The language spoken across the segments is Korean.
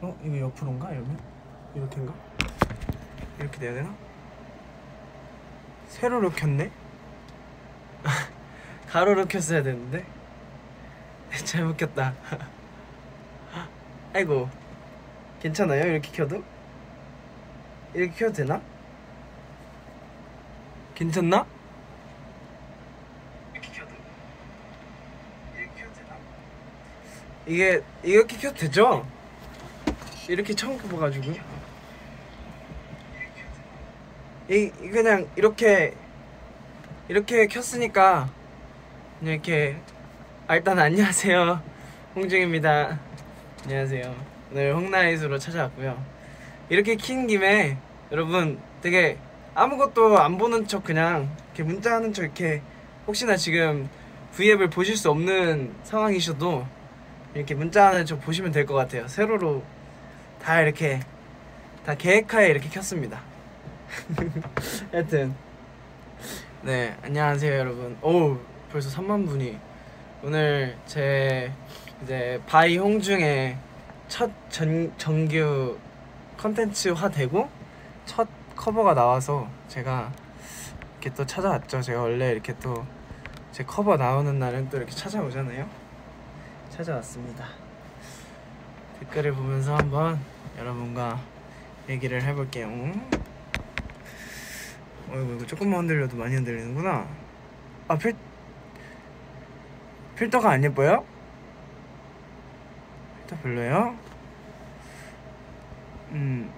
어 이거 옆으로인가 이러면 이렇게인가? 이렇게 돼야 되나? 세로로 켰네? 가로로 켰어야 되는데? 잘못 켰다. 아이고. 괜찮아요? 이렇게 켜도? 이렇게 켜도 되나? 괜찮나? 이렇게 켜도. 이렇게 켜도 되나? 이게 이렇게 켜도 되죠 이렇게 처음 켜봐가지고. 이이 그냥 이렇게 이렇게 켰으니까 이렇게 아, 일단 안녕하세요. 홍중입니다. 안녕하세요. 오늘 홍나잇으로 찾아왔고요. 이렇게 킨 김에 여러분 되게 아무것도 안 보는 척 그냥 이렇게 문자 하는 척 이렇게 혹시나 지금 V앱을 보실 수 없는 상황이셔도 이렇게 문자 하는 척 보시면 될 것 같아요. 세로로 다 이렇게 다 계획하에 이렇게 켰습니다. 하여튼. 네 안녕하세요 여러분. 오 벌써 3만 분이. 오늘 제 이제 By 홍중의 첫 전, 정규 컨텐츠화 되고 첫 커버가 나와서 제가 이렇게 또 찾아왔죠. 제가 원래 이렇게 또 제 커버 나오는 날은 또 이렇게 찾아오잖아요. 찾아왔습니다 댓글을 보면서 한번 여러분과 얘기를 해볼게요 어이구 이거 조금만 흔들려도 많이 흔들리는구나 아 필... 필터가 안 예뻐요? 필터 별로예요? 음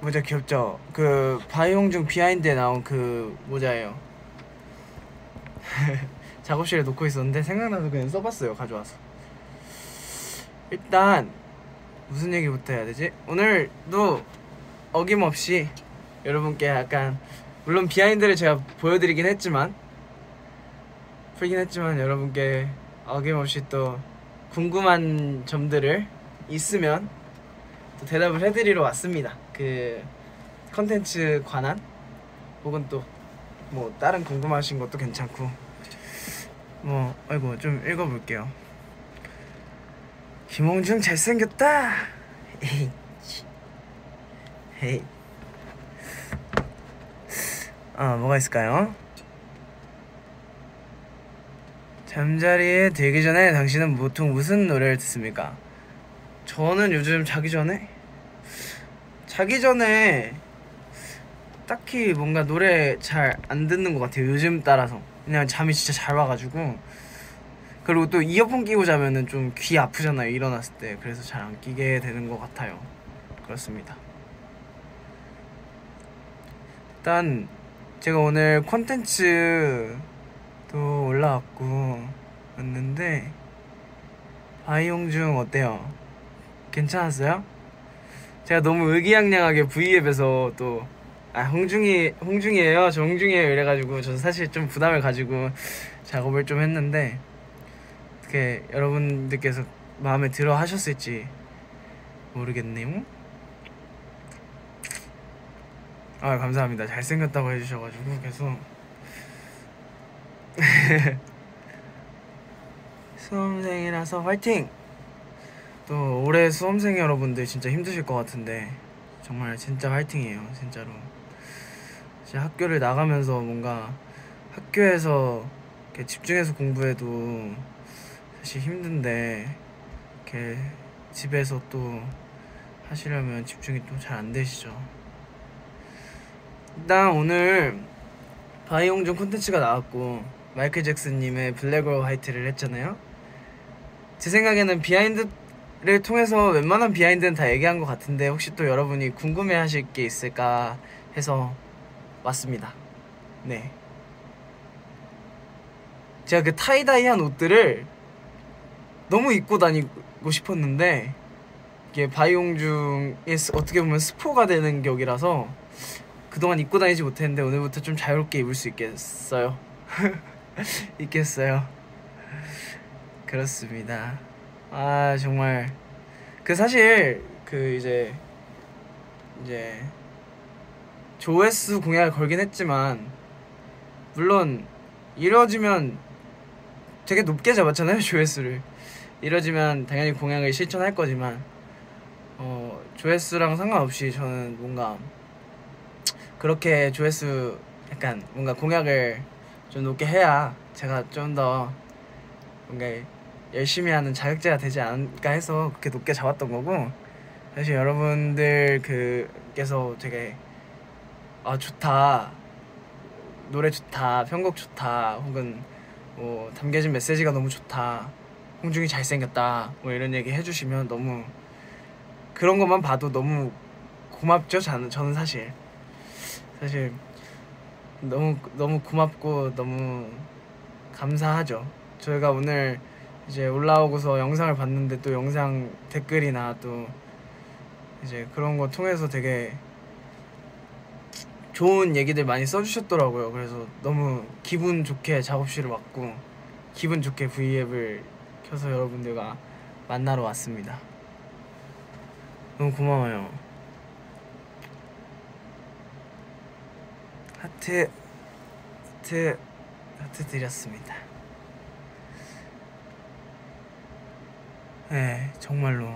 모자 귀엽죠? 그 바이홍중 비하인드에 나온 그 모자예요 작업실에 놓고 있었는데 생각나서 그냥 써봤어요 가져와서 일단 무슨 얘기부터 해야 되지? 오늘도 어김없이 여러분께 약간 물론 비하인드를 제가 보여드리긴 했지만 풀긴 했지만 여러분께 어김없이 또 궁금한 점들을 있으면 또 대답을 해드리러 왔습니다. 그 컨텐츠 관한 혹은 또 뭐 다른 궁금하신 것도 괜찮고 뭐 아이고 좀 읽어볼게요. 김홍중 잘생겼다. 에이, 헤이. 아 뭐가 있을까요? 잠자리에 들기 전에 당신은 보통 무슨 노래를 듣습니까? 저는 요즘 자기 전에 자기 전에 딱히 뭔가 노래 잘 안 듣는 것 같아요. 요즘 따라서 그냥 잠이 진짜 잘 와가지고 그리고 또 이어폰 끼고 자면은 좀 귀 아프잖아요. 일어났을 때 그래서 잘 안 끼게 되는 것 같아요. 그렇습니다. 일단 제가 오늘 콘텐츠도 올라왔고 왔는데 바이용 중 어때요? 괜찮았어요? 제가 너무 의기양양하게 V앱에서 또 아, 홍중이 홍중이에요. 저 홍중이에요. 이래가지고 저 사실 좀 부담을 가지고 작업을 좀 했는데 어떻게 여러분들께서 마음에 들어 하셨을지 모르겠네요. 아 감사합니다. 잘생겼다고 해주셔가지고 계속 수험생이라서 화이팅! 또 올해 수험생 여러분들 진짜 힘드실 것 같은데 정말 진짜 화이팅이에요 진짜로 진짜 학교를 나가면서 뭔가 학교에서 집중해서 공부해도 사실 힘든데 이렇게 집에서 또 하시려면 집중이 또 잘 안 되시죠 일단 오늘 By 홍중 콘텐츠가 나왔고 마이클 잭슨님의 Black or White를 했잖아요 제 생각에는 비하인드를 통해서 웬만한 비하인드는 다 얘기한 것 같은데 혹시 또 여러분이 궁금해하실 게 있을까 해서 왔습니다. 네. 제가 그 tie-dye한 옷들을 너무 입고 다니고 싶었는데 이게 바이용중에 스- 어떻게 보면 스포가 되는 격이라서 그동안 입고 다니지 못했는데 오늘부터 좀 자유롭게 입을 수 있겠어요. 있겠어요. 그렇습니다. 아 정말 그 사실 그 이제 이제 조회수 공약을 걸긴 했지만 물론 이뤄지면 되게 높게 잡았잖아요 조회수를 이뤄지면 당연히 공약을 실천할 거지만 어 조회수랑 상관없이 저는 뭔가 그렇게 조회수 약간 뭔가 공약을 좀 높게 해야 제가 좀 더 뭔가 열심히 하는 자격제가 되지 않을까 해서 그렇게 높게 잡았던 거고 사실 여러분들 그께서 되게 아 좋다. 노래 좋다. 편곡 좋다. 혹은 뭐 담겨진 메시지가 너무 좋다 홍중이 잘생겼다 뭐 이런 얘기 해주시면 너무 그런 것만 봐도 너무 고맙죠 저는 저는 사실 사실 너무 너무 고맙고 너무 감사하죠 저희가 오늘 이제 올라오고서 영상을 봤는데 또 영상 댓글이나 또 이제 그런 거 통해서 되게 좋은 얘기들 많이 써주셨더라고요. 그래서 너무 기분 좋게 작업실을 왔고 기분 좋게 V앱을 켜서 여러분들과 만나러 왔습니다. 너무 고마워요. 하트 하트 하트 드렸습니다. 네, 정말로.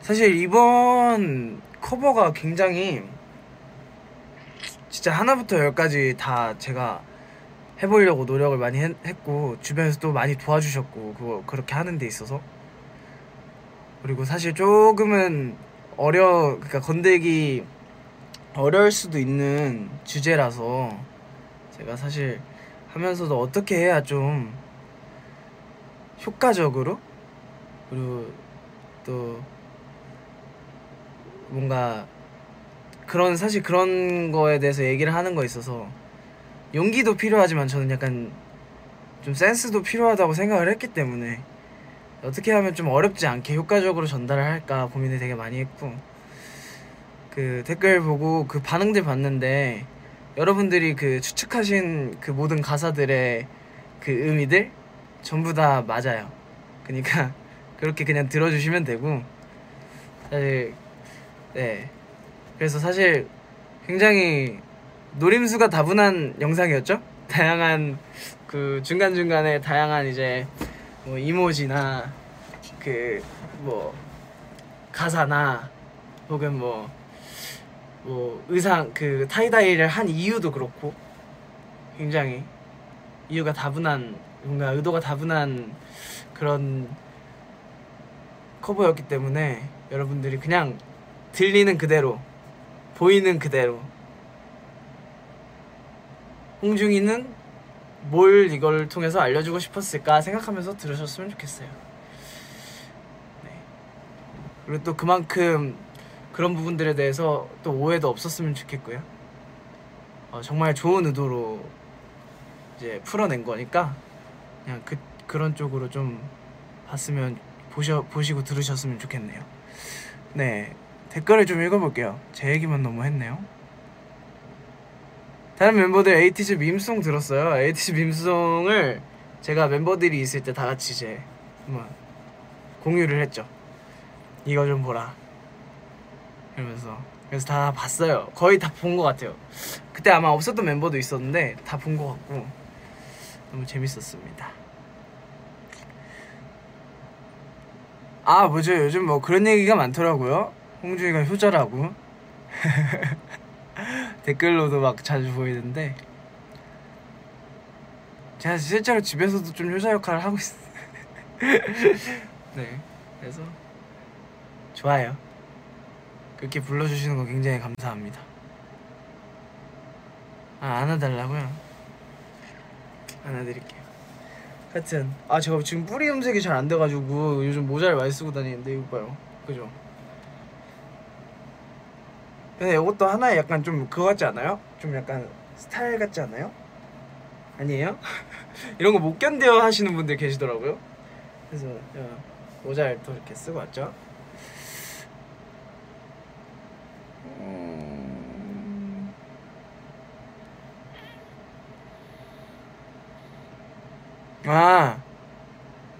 사실 이번 커버가 굉장히 진짜 하나부터 열까지 다 제가 해보려고 노력을 많이 했, 고 주변에서 또 많이 도와주셨고 그거 그렇게 하는 데 있어서. 그리고 사실 조금은 어려 그러니까 건들기 어려울 수도 있는 주제라서 제가 사실 하면서도 어떻게 해야 좀 효과적으로 그리고 또 뭔가 그런 사실 그런 거에 대해서 얘기를 하는 거 있어서 용기도 필요하지만 저는 약간 좀 센스도 필요하다고 생각을 했기 때문에 어떻게 하면 좀 어렵지 않게 효과적으로 전달을 할까 고민을 되게 많이 했고 그 댓글 보고 그 반응들 봤는데 여러분들이 그 추측하신 그 모든 가사들의 그 의미들 전부 다 맞아요. 그러니까 그렇게 그냥 들어주시면 되고 사실 네 그래서 사실 굉장히 노림수가 다분한 영상이었죠? 다양한 그 중간 중간에 다양한 이제 뭐 이모지나 그 뭐 가사나 혹은 뭐뭐 의상 그 타이다이를 한 이유도 그렇고 굉장히 이유가 다분한 뭔가 의도가 다분한 그런 커버였기 때문에 여러분들이 그냥 들리는 그대로 보이는 그대로 홍중이는 뭘 이걸 통해서 알려주고 싶었을까 생각하면서 들으셨으면 좋겠어요. 네. 그리고 또 그만큼 그런 부분들에 대해서 또 오해도 없었으면 좋겠고요. 어, 정말 좋은 의도로 이제 풀어낸 거니까 그냥 그 그런 쪽으로 좀 봤으면 보셔, 보시고 들으셨으면 좋겠네요. 네. 댓글을 좀 읽어볼게요. 제 얘기만 너무 했네요. 다른 멤버들 에이티즈 밈송 들었어요. 에이티즈 밈송을 제가 멤버들이 있을 때 다 같이 이제 한번 공유를 했죠. 이거 좀 보라. 이러면서 그래서 다 봤어요. 거의 다 본 것 같아요. 그때 아마 없었던 멤버도 있었는데 다 본 것 같고 너무 재밌었습니다. 아 뭐죠 요즘 뭐 그런 얘기가 많더라고요 홍준이가 효자라고 댓글로도 막 자주 보이는데 제가 실제로 집에서도 좀 효자 역할을 하고 있어요 네 그래서 좋아요 그렇게 불러주시는 거 굉장히 감사합니다 아 안아달라고요? 안아드릴게요 하여튼 아 제가 지금 뿌리 염색이 잘 안 돼가지고 요즘 모자를 많이 쓰고 다니는데 이거 봐요 그죠? 근데 이것도 하나의 약간 좀 그거 같지 않아요? 좀 약간 스타일 같지 않아요? 아니에요? 이런 거 못 견뎌 하시는 분들 계시더라고요 그래서 모자를 또 이렇게 쓰고 왔죠 아,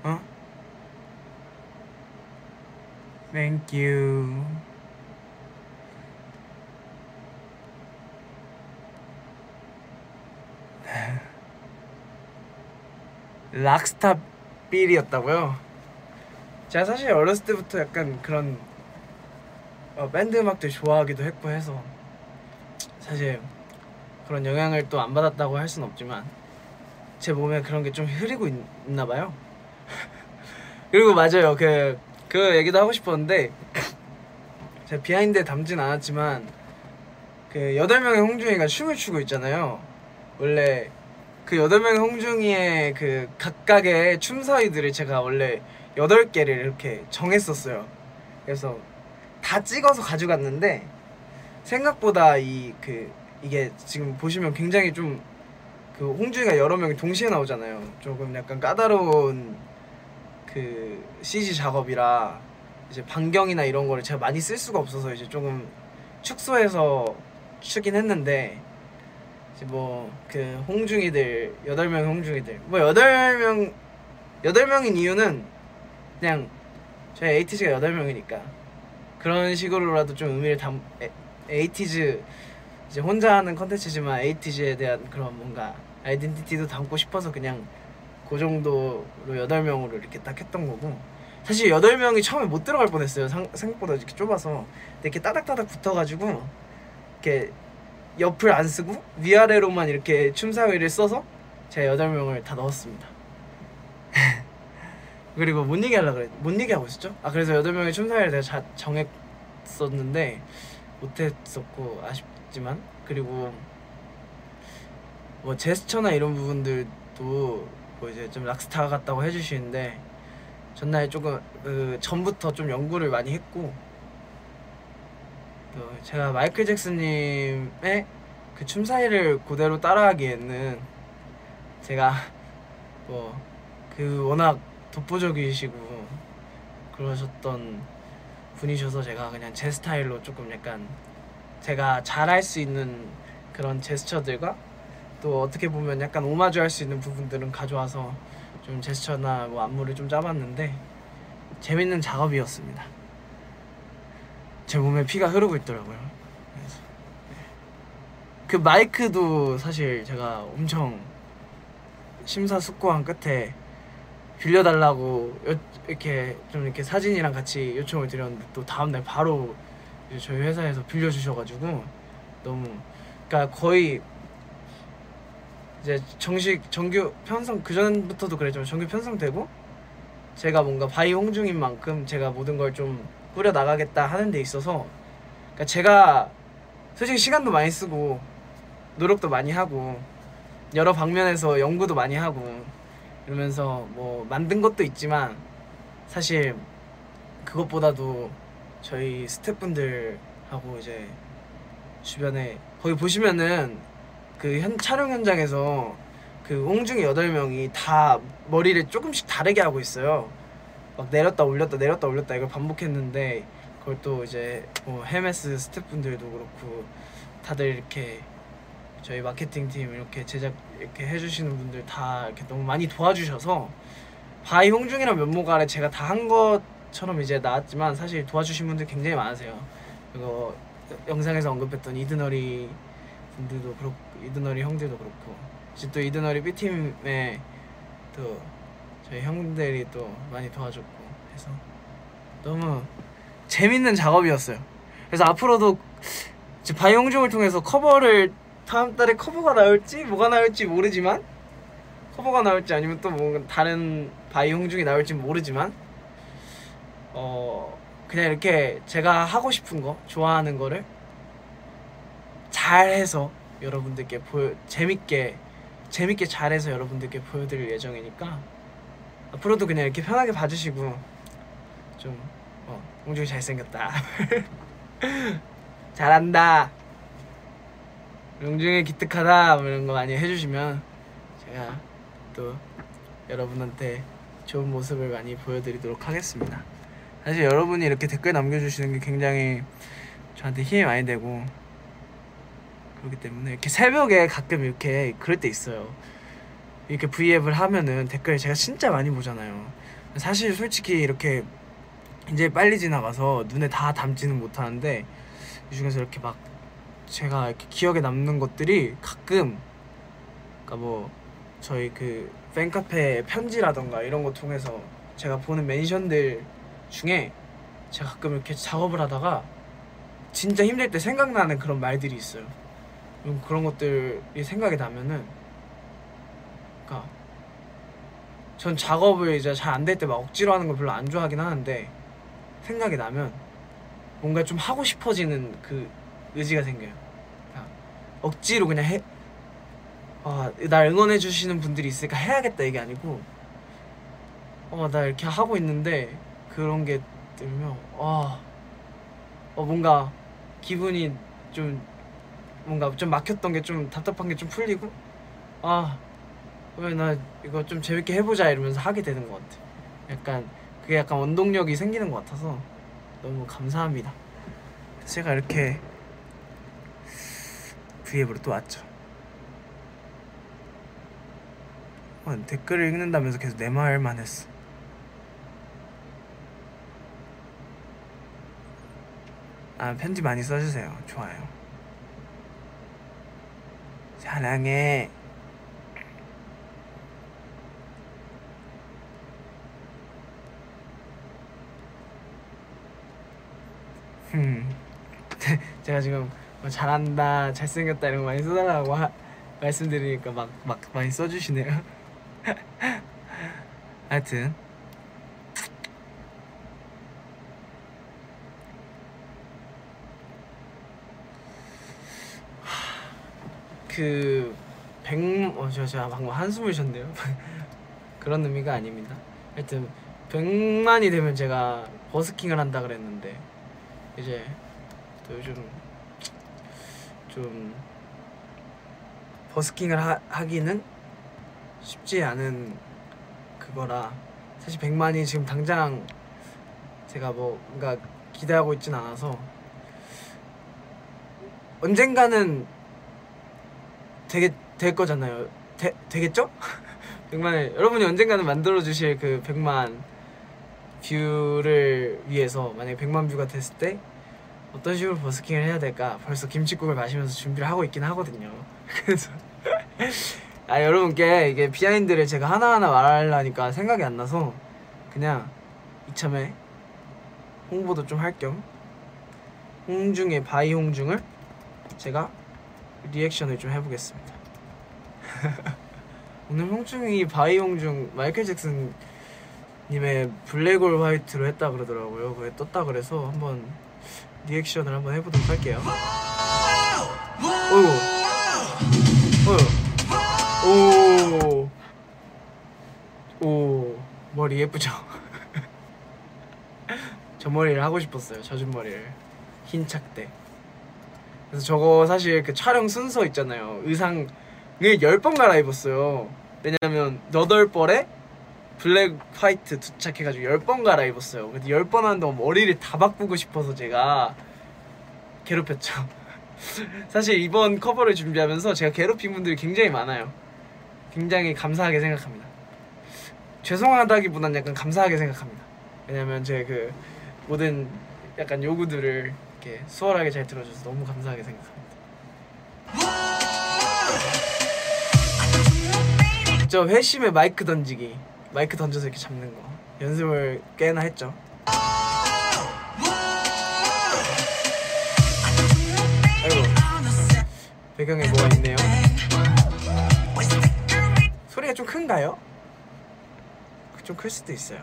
어? Thank you. 락스타 빌이었다고요? 제가 사실 어렸을 때부터 약간 그런 어, 밴드 음악들 좋아하기도 했고 해서 사실 그런 영향을 또 안 받았다고 할 수는 없지만 제 몸에 그런 게 좀 흐리고 있, 나 봐요. 그리고 맞아요. 그, 그 얘기도 하고 싶었는데 제가 비하인드에 담진 않았지만 그 여덟 명의 홍중이가 춤을 추고 있잖아요. 원래 그 여덟 명의 홍중이의 그 각각의 춤사위들을 제가 원래 여덟 개를 이렇게 정했었어요. 그래서 다 찍어서 가져갔는데 생각보다 이 그 이게 지금 보시면 굉장히 좀 그 홍준이가 여러 명이 동시에 나오잖아요. 조금 약간 까다로운 그 CG 작업이라 이제 반경이나 이런 거를 제가 많이 쓸 수가 없어서 이제 조금 축소해서 추긴 했는데 뭐 그 홍중이들 여덟 명 홍중이들. 뭐 여덟 명 여덟 명인 이유는 그냥 저희 에이티즈가 여덟 명이니까. 그런 식으로라도 좀 의미를 담 에, 에이티즈 이제 혼자 하는 컨텐츠지만 에이티즈에 대한 그런 뭔가 아이덴티티도 담고 싶어서 그냥 그 정도로 여덟 명으로 이렇게 딱 했던 거고. 사실 여덟 명이 처음에 못 들어갈 뻔했어요. 상, 생각보다 이렇게 좁아서. 근데 이렇게 따닥따닥 붙어가지고 이렇게 옆을 안 쓰고 위아래로만 이렇게 춤사위를 써서 제가 여덟 명을 다 넣었습니다 그리고 뭔 얘기 하려고 그랬 뭔 얘기 하고 있었죠? 아 그래서 여덟 명의 춤사위를 내가 자, 정했었는데 못했었고 아쉽지만 그리고 뭐 제스처나 이런 부분들도 뭐 이제 좀 락스타 같다고 해주시는데 전날 조금 그 전부터 좀 연구를 많이 했고 또 제가 마이클 잭슨님의 그 춤사위를 그대로 따라하기에는 제가 뭐 그 워낙 독보적이시고 그러셨던 분이셔서 제가 그냥 제 스타일로 조금 약간 제가 잘할 수 있는 그런 제스처들과 또 어떻게 보면 약간 오마주 할 수 있는 부분들은 가져와서 좀 제스처나 뭐 안무를 좀 짜봤는데 재밌는 작업이었습니다. 제 몸에 피가 흐르고 있더라고요. 그래서 네. 그 마이크도 사실 제가 엄청 심사숙고한 끝에 빌려달라고 요, 이렇게 좀 이렇게 사진이랑 같이 요청을 드렸는데 또 다음날 바로 저희 회사에서 빌려주셔가지고 너무 그러니까 거의 이제 정식 정규 편성 그 전부터도 그랬지만 정규 편성되고 제가 뭔가 By 홍중인 만큼 제가 모든 걸좀 꾸려 나가겠다 하는 데 있어서 그러니까 제가 솔직히 시간도 많이 쓰고 노력도 많이 하고 여러 방면에서 연구도 많이 하고 이러면서 뭐 만든 것도 있지만 사실 그것보다도 저희 스태프분들하고 이제 주변에 거기 보시면은 그 현, 촬영 현장에서 그 홍중이 여덟 명이 다 머리를 조금씩 다르게 하고 있어요. 막 내렸다 올렸다 내렸다 올렸다 이걸 반복했는데 그걸 또 이제 뭐 헤메스 스태프분들도 그렇고 다들 이렇게 저희 마케팅 팀 이렇게 제작 이렇게 해주시는 분들 다 이렇게 너무 많이 도와주셔서 By 홍중이란 명목 아래 제가 다 한 것처럼 이제 나왔지만 사실 도와주신 분들 굉장히 많으세요. 그리고 영상에서 언급했던 이드너리 분들도 그렇고 이드너리 형들도 그렇고 이제 또 이드너리 B 팀에 또 저희 형들이 또 많이 도와줬고 해서 너무 재밌는 작업이었어요. 그래서 앞으로도 이제 By 홍중을 통해서 커버를 다음 달에 커버가 나올지 뭐가 나올지 모르지만 커버가 나올지 아니면 또 뭔가 다른 By 홍중이 나올지 모르지만 어 그냥 이렇게 제가 하고 싶은 거 좋아하는 거를 잘해서 여러분들께 보여 재밌게 재밌게 잘해서 여러분들께 보여드릴 예정이니까 앞으로도 그냥 이렇게 편하게 봐주시고 좀 어, 홍중이 잘생겼다 잘한다 용중이 기특하다 뭐 이런 거 많이 해주시면 제가 또 여러분한테 좋은 모습을 많이 보여드리도록 하겠습니다. 사실 여러분이 이렇게 댓글 남겨주시는 게 굉장히 저한테 힘이 많이 되고 그렇기 때문에 이렇게 새벽에 가끔 이렇게 그럴 때 있어요. 이렇게 V앱을 하면은 댓글 제가 진짜 많이 보잖아요. 사실 솔직히 이렇게 이제 빨리 지나가서 눈에 다 담지는 못하는데 이 중에서 이렇게 막 제가 이렇게 기억에 남는 것들이 가끔 그러니까 뭐 저희 그 팬카페 편지라던가 이런 거 통해서 제가 보는 멘션들 중에 제가 가끔 이렇게 작업을 하다가 진짜 힘들 때 생각나는 그런 말들이 있어요. 음, 그런 것들이 생각이 나면은, 그러니까 전 작업을 이제 잘 안 될 때 막 억지로 하는 걸 별로 안 좋아하긴 하는데 생각이 나면 뭔가 좀 하고 싶어지는 그 의지가 생겨요. 그러니까 억지로 그냥 해, 아, 날 응원해 주시는 분들이 있으니까 해야겠다 이게 아니고, 어, 나 이렇게 하고 있는데 그런 게 들면, 아, 어, 뭔가 기분이 좀 뭔가 좀 막혔던 게 좀 답답한 게 좀 풀리고, 아, 왜나 이거 좀 재밌게 해보자 이러면서 하게 되는 것 같아. 약간 그게 약간 원동력이 생기는 것 같아서 너무 감사합니다. 제가 이렇게 V앱으로 또 왔죠. 어, 댓글을 읽는다면서 계속 내 말만 했어. 아 편지 많이 써주세요. 좋아요. 사랑해. 음. 제가 지금 뭐 잘한다, 잘생겼다 이런 거 많이 써달라고 하, 말씀드리니까 막, 막 많이 써주시네요. 하여튼. 그, 백, 어, 저, 제가 방금 한숨을 쉬었네요. 그런 의미가 아닙니다. 하여튼, 백만이 되면 제가 버스킹을 한다 그랬는데, 이제 또 요즘 좀 버스킹을 하, 하기는 쉽지 않은 그거라 사실 100만이 지금 당장 제가 뭐 뭔가 기대하고 있진 않아서 언젠가는 되게 될 거잖아요. 되, 되겠죠? 100만을 여러분이 언젠가는 만들어 주실 그 100만 뷰를 위해서 만약에 100만 뷰가 됐을 때 어떤 식으로 버스킹을 해야 될까? 벌써 김치국을 마시면서 준비를 하고 있긴 하거든요. 그래서 아 여러분께 이게 비하인드를 제가 하나하나 말하려니까 생각이 안 나서 그냥 이참에 홍보도 좀 할 겸 홍중의 By 홍중을 제가 리액션을 좀 해보겠습니다. 오늘 홍중이 By 홍중 마이클 잭슨 님의 Black or White로 했다 그러더라고요. 그게 떴다 그래서 한번 리액션을 한번 해보도록 할게요. 어이구, 어이구, 오, 오, 머리 예쁘죠? 저 머리를 하고 싶었어요. 젖은 머리를 흰 착대. 그래서 저거 사실 그 촬영 순서 있잖아요. 의상을 10번 갈아입었어요. 왜냐면 8벌에 블랙 화이트 두착 해가지고 10번 갈아입었어요. 근데 10번 하는 동안 머리를 다 바꾸고 싶어서 제가 괴롭혔죠. 사실 이번 커버를 준비하면서 제가 괴롭힌 분들이 굉장히 많아요. 굉장히 감사하게 생각합니다. 죄송하다기보단 약간 감사하게 생각합니다. 왜냐면 제 그 모든 약간 요구들을 이렇게 수월하게 잘 들어줘서 너무 감사하게 생각합니다. 저 회심의 마이크 던지기 마이크 던져서 이렇게 잡는 거 연습을 꽤나 했죠. 아이고 배경에 뭐가 있네요. 소리가 좀 큰가요? 좀 클 수도 있어요.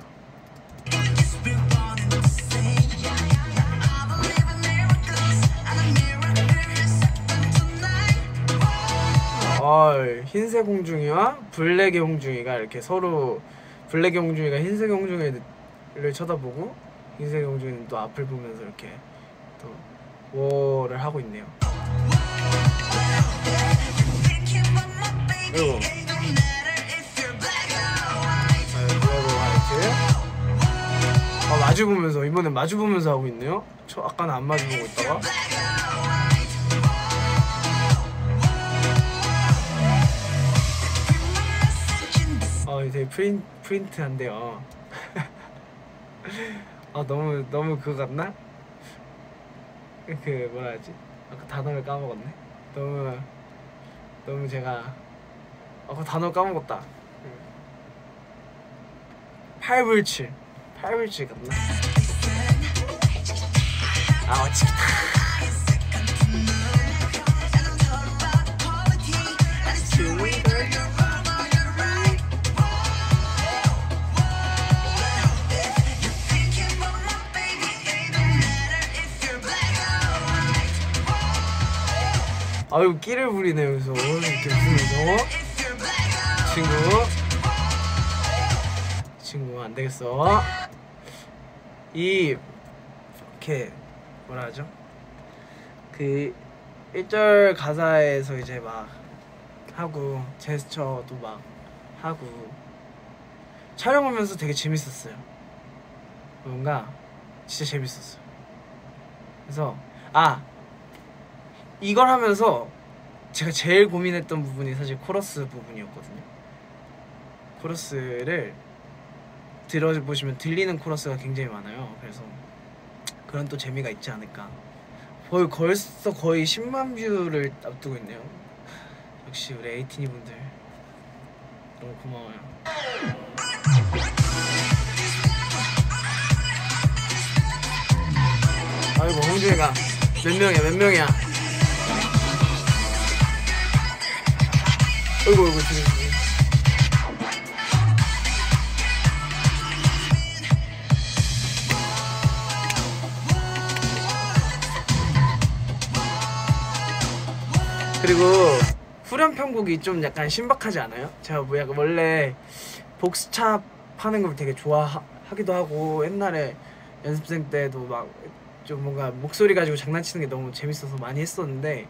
어, 흰색 홍중이와 블랙의 홍중이가 이렇게 서로 블랙 용중이가 흰색 용중이를 쳐다보고 흰색 용중이는 또 앞을 보면서 이렇게 또 워를 하고 있네요. 그리고 아, 마주 보면서 이번엔 마주 보면서 하고 있네요. 저 아까는 안 마주 보고 있다가 어 이제 프린, 프린트 한대요 아 어, 너무 너무 그거 같나? 그 뭐라 하지? 아까 단어를 까먹었네 너무 너무 제가 아그 단어 까먹었다 팔불칠 팔불칠 같나? 아 어찌겠다 아유 끼를 부리네 여기서. 이렇게 웃으면서 친구. 친구 안 되겠어. 이 이렇게 뭐라 하죠? 그 1절 가사에서 이제 막 하고 제스처도 막 하고 촬영하면서 되게 재밌었어요. 뭔가 진짜 재밌었어요. 그래서 아 이걸 하면서 제가 제일 고민했던 부분이 사실 코러스 부분이었거든요. 코러스를 들어보시면 들리는 코러스가 굉장히 많아요. 그래서 그런 또 재미가 있지 않을까. 거의 벌써 거의 10만 뷰를 앞두고 있네요. 역시 우리 에이티니 분들 너무 고마워요. 아이고 홍준이가 몇 명이야 몇 명이야 어이구 어이구 지금 그리고 후렴 편곡이 좀 약간 신박하지 않아요? 제가 뭐 약간 원래 복스찹 하는 걸 되게 좋아하기도 하고 옛날에 연습생 때도 막 좀 뭔가 목소리 가지고 장난치는 게 너무 재밌어서 많이 했었는데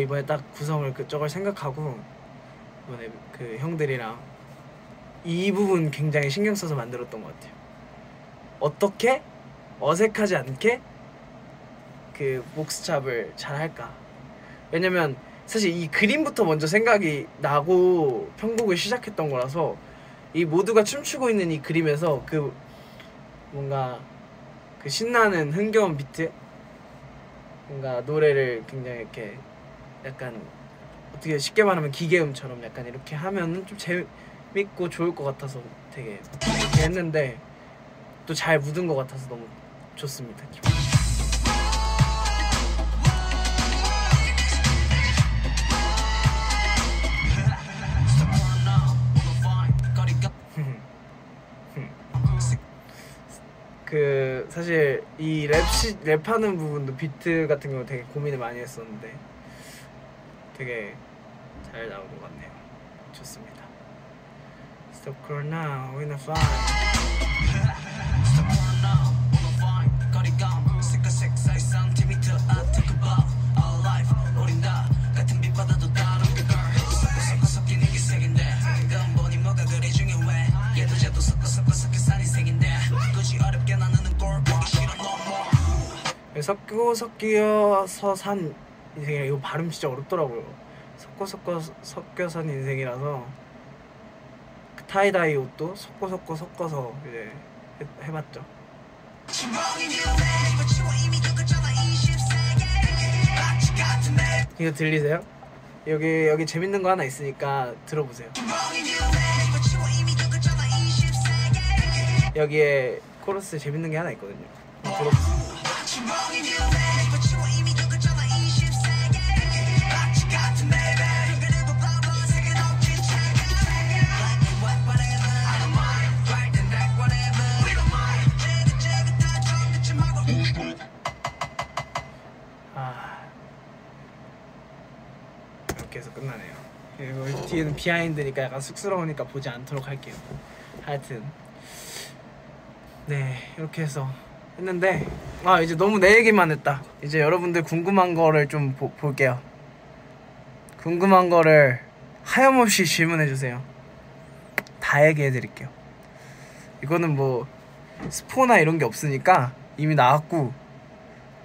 이번에 딱 구성을 그쪽을 생각하고 이번에 그 형들이랑 이 부분 굉장히 신경 써서 만들었던 것 같아요. 어떻게 어색하지 않게 그 복스찹을 잘 할까? 왜냐면 사실 이 그림부터 먼저 생각이 나고 편곡을 시작했던 거라서 이 모두가 춤추고 있는 이 그림에서 그 뭔가 그 신나는 흥겨운 비트 뭔가 노래를 굉장히 이렇게 약간 어떻게 쉽게 말하면 기계음처럼 약간 이렇게 하면은 좀 재밌고 좋을 것 같아서 되게 했는데 또 잘 묻은 것 같아서 너무 좋습니다. 기분. 그 사실 이 랩시 랩하는 부분도 비트 같은 경우 되게 고민을 많이 했었는데 되게 잘 나온 것 같네요. 좋습니다. Stop crying now, we're not fine. 섞고 섞여서 산 인생이라 이거 발음 진짜 어렵더라고요. 섞고 섞어 섞여 산 인생이라서 그 타이다이 옷도 섞고 섞고 섞어서 이제 해, 해봤죠. 이거 들리세요? 여기 여기 재밌는 거 하나 있으니까 들어보세요. 여기에 코러스 재밌는 게 하나 있거든요. 들어보세요. 비하인드니까 약간 쑥스러우니까 보지 않도록 할게요. 하여튼 네 이렇게 해서 했는데 아 이제 너무 내 얘기만 했다. 이제 여러분들 궁금한 거를 좀 보, 볼게요. 궁금한 거를 하염없이 질문해 주세요. 다 얘기해 드릴게요. 이거는 뭐 스포나 이런 게 없으니까 이미 나왔고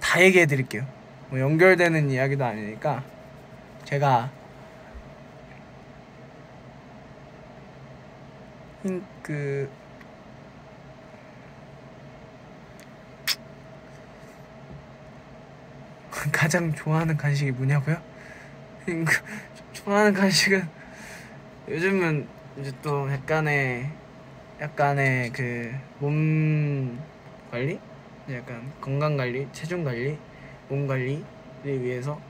다 얘기해 드릴게요. 뭐 연결되는 이야기도 아니니까 제가 흰- 그 가장 좋아하는 간식이 뭐냐고요? 그 좋아하는 간식은 요즘은 이제 또 약간의 약간의 그 몸 관리, 약간 건강 관리, 체중 관리, 몸 관리를 위해서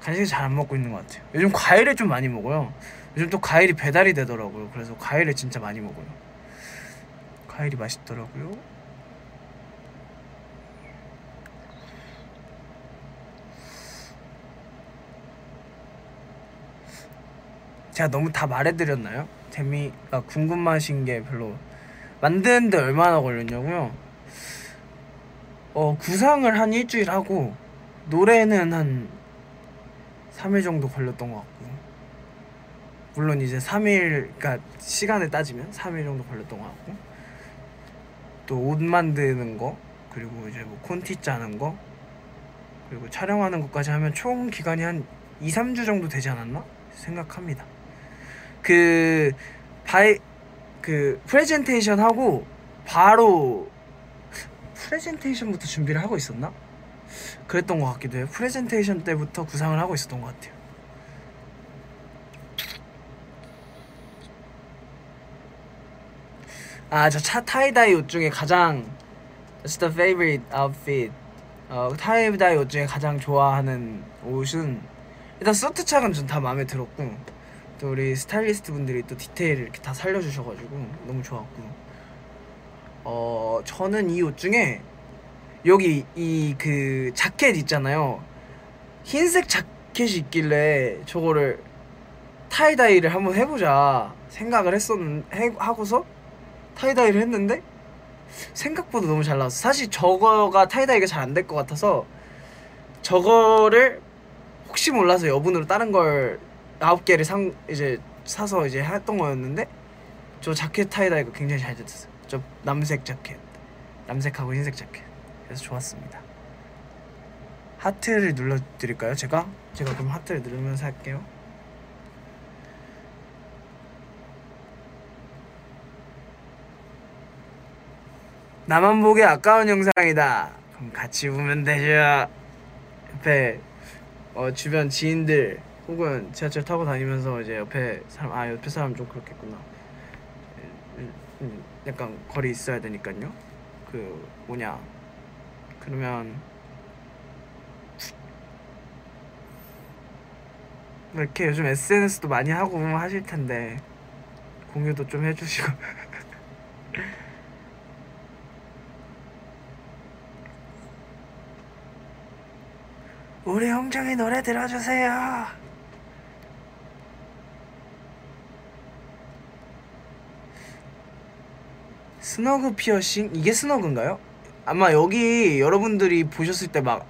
간식을 잘 안 먹고 있는 것 같아요. 요즘 과일을 좀 많이 먹어요. 요즘 또 과일이 배달이 되더라고요. 그래서 과일을 진짜 많이 먹어요. 과일이 맛있더라고요. 제가 너무 다 말해드렸나요? 재미가 궁금하신 게 별로 만드는데 얼마나 걸렸냐고요? 어 구상을 한 일주일 하고 노래는 한 3일 정도 걸렸던 것 같고 물론 이제 3일 그러니까 시간을 따지면 3일 정도 걸렸던 것 같고 또 옷 만드는 거 그리고 이제 뭐 콘티 짜는 거 그리고 촬영하는 것까지 하면 총 기간이 한 2, 3주 정도 되지 않았나 생각합니다. 그 By 그 프레젠테이션 하고 바로 프레젠테이션부터 준비를 하고 있었나? 그랬던 것 같기도 해요. 프레젠테이션 때부터 구상을 하고 있었던 것 같아요. 아, 저 차 tie-dye 옷 중에 가장 It's the favorite outfit. 어, tie-dye 옷 중에 가장 좋아하는 옷은 일단 서트 착은 전 다 마음에 들었고 또 우리 스타일리스트 분들이 또 디테일을 이렇게 다 살려주셔가지고 너무 좋았고 어 저는 이 옷 중에 여기 이 그 자켓 있잖아요 흰색 자켓이 있길래 저거를 tie-dye를 한번 해보자 생각을 했었는 해, 하고서 tie-dye를 했는데 생각보다 너무 잘 나왔어 사실 저거가 tie-dye가 잘 안 될 것 같아서 저거를 혹시 몰라서 여분으로 다른 걸 아홉 개를 상 이제 사서 이제 했던 거였는데 저 자켓 타이다이가 굉장히 잘 됐어요. 저 남색 자켓, 남색하고 흰색 자켓. 그래서 좋았습니다. 하트를 눌러드릴까요? 제가 제가 그럼 하트를 누르면서 할게요. 나만 보기 아까운 영상이다. 그럼 같이 보면 되죠. 옆에 어, 주변 지인들 혹은 지하철 타고 다니면서 이제 옆에 사람 아 옆에 사람 좀 그렇겠구나. 음, 음, 약간 거리 있어야 되니까요. 그 뭐냐 그러면 뭐 이렇게 요즘 SNS도 많이 하고 하실 텐데 공유도 좀 해주시고 우리 홍정이 노래 들어주세요. 스너그 피어싱 이게 스너그인가요? 아마 여기 여러분들이 보셨을 때 막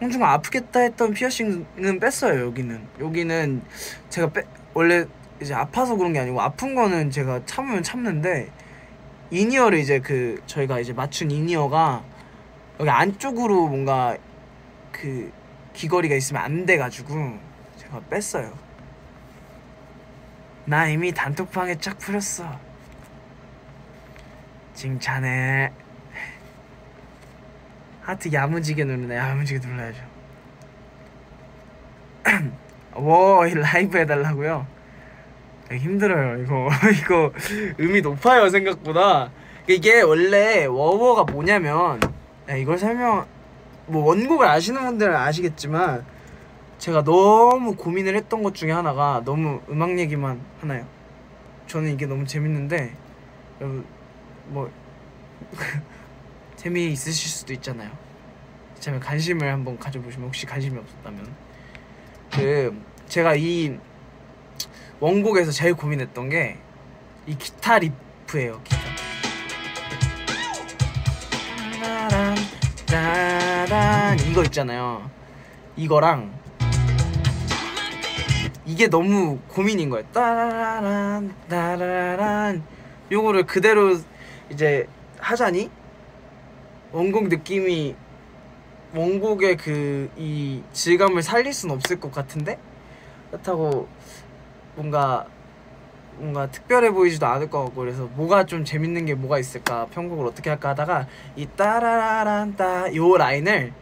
홍중아 아프겠다 했던 피어싱은 뺐어요 여기는 여기는 제가 빼 원래 이제 아파서 그런 게 아니고 아픈 거는 제가 참으면 참는데 in-ear를 이제 그 저희가 이제 맞춘 in-ear가 여기 안쪽으로 뭔가 그 귀걸이가 있으면 안 돼가지고 제가 뺐어요. 나 이미 단톡방에 쫙 풀었어. 칭찬해. 하트 야무지게 누르네. 야무지게 눌러야죠. 워 라이브 해달라고요? 힘들어요. 이거 이거 음이 높아요 생각보다. 이게 원래 워워가 뭐냐면 이걸 설명 뭐 원곡을 아시는 분들은 아시겠지만 제가 너무 고민을 했던 것 중에 하나가 너무 음악 얘기만 하나요 저는 이게 너무 재밌는데 여러분 뭐 재미 있으실 수도 있잖아요. 참 관심을 한번 가져보시면 혹시 관심이 없었다면 그 제가 이 원곡에서 제일 고민했던 게 이 기타 리프예요. 기타. 따란 이거 있잖아요. 이거랑 이게 너무 고민인 거예요. 따라란 따라란 요거를 그대로 이제 하자니 원곡 느낌이 원곡의 그 이 질감을 살릴 순 없을 것 같은데 그렇다고 뭔가 뭔가 특별해 보이지도 않을 것 같고 그래서 뭐가 좀 재밌는 게 뭐가 있을까 편곡을 어떻게 할까 하다가 이 따라란따 요 라인을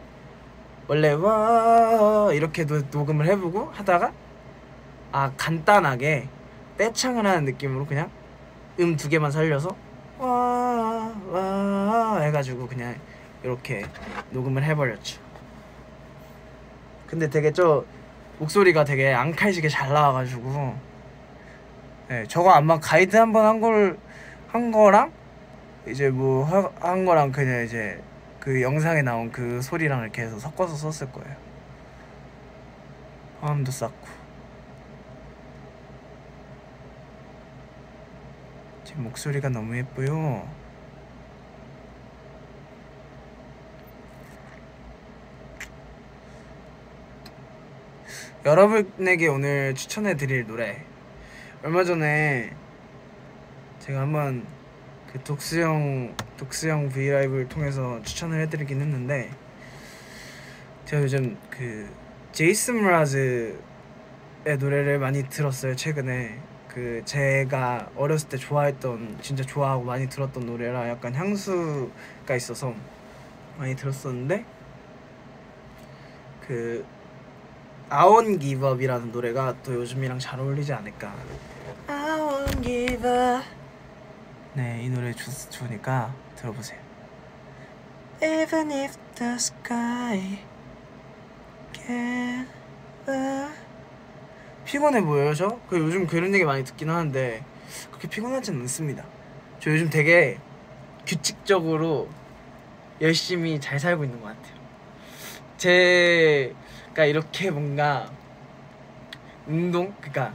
원래 와 이렇게도 녹음을 해보고 하다가 아 간단하게 떼창을 하는 느낌으로 그냥 음 두 개만 살려서 와, 와 해가지고 그냥 이렇게 녹음을 해버렸죠. 근데 되게 저 목소리가 되게 앙칼지게 잘 나와가지고 네, 저거 아마 가이드 한 번 한 걸 한 거랑 이제 뭐 한 거랑 그냥 이제 그 영상에 나온 그 소리랑 이렇게 해서 섞어서 썼을 거예요. 화음도 쌓고 목소리가 너무 예뻐요. 여러분에게 오늘 추천해 드릴 노래 얼마 전에 제가 한번 그 독스형 독스형 브이라이브를 통해서 추천을 해드리긴 했는데 제가 요즘 그 제이슨 브라즈의 노래를 많이 들었어요 최근에. 그 제가 어렸을 때 좋아했던 진짜 좋아하고 많이 들었던 노래라 약간 향수가 있어서 많이 들었었는데 그 I won't give up이라는 노래가 또 요즘이랑 잘 어울리지 않을까. I won't give up 네, 이 노래 좋, 좋으니까 들어보세요. Even if the sky can 피곤해 보여요 저? 그 요즘 그런 얘기 많이 듣긴 하는데 그렇게 피곤하진 않습니다. 저 요즘 되게 규칙적으로 열심히 잘 살고 있는 것 같아요. 제 가 이렇게 뭔가 운동? 그러니까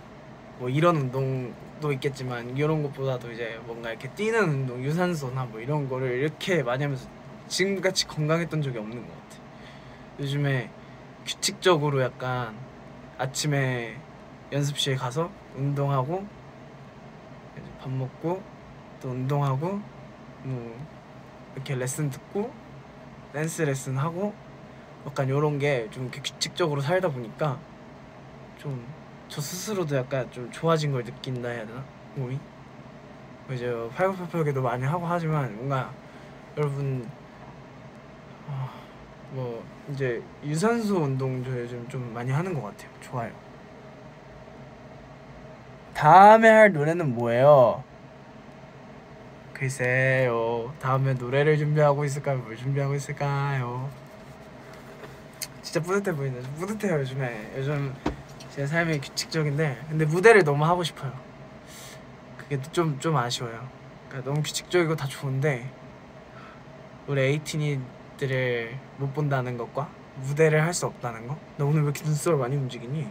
뭐 이런 운동도 있겠지만 이런 것보다도 이제 뭔가 이렇게 뛰는 운동 유산소나 뭐 이런 거를 이렇게 많이 하면서 지금같이 건강했던 적이 없는 것 같아요 요즘에 규칙적으로 약간 아침에 연습실 가서 운동하고 밥 먹고 또 운동하고 뭐 이렇게 레슨 듣고 댄스 레슨 하고 약간 이런 게 좀 규칙적으로 살다 보니까 좀 저 스스로도 약간 좀 좋아진 걸 느낀다 해야 되나 몸이 뭐 이제 팔굽혀펴기도 많이 하고 하지만 뭔가 여러분 어, 뭐 이제 유산소 운동 저 요즘 좀 많이 하는 것 같아요 좋아요 다음에 할 노래는 뭐예요? 글쎄요 다음에 노래를 준비하고 있을까요? 뭘 준비하고 있을까요? 진짜 뿌듯해 보이네 뿌듯해요 요즘에 요즘 제 삶이 규칙적인데 근데 무대를 너무 하고 싶어요 그게 좀좀 아쉬워요 그러니까 너무 규칙적이고 다 좋은데 우리 에이티니들을 못 본다는 것과 무대를 할 수 없다는 거? 나 오늘 왜 이렇게 눈썹을 많이 움직이니?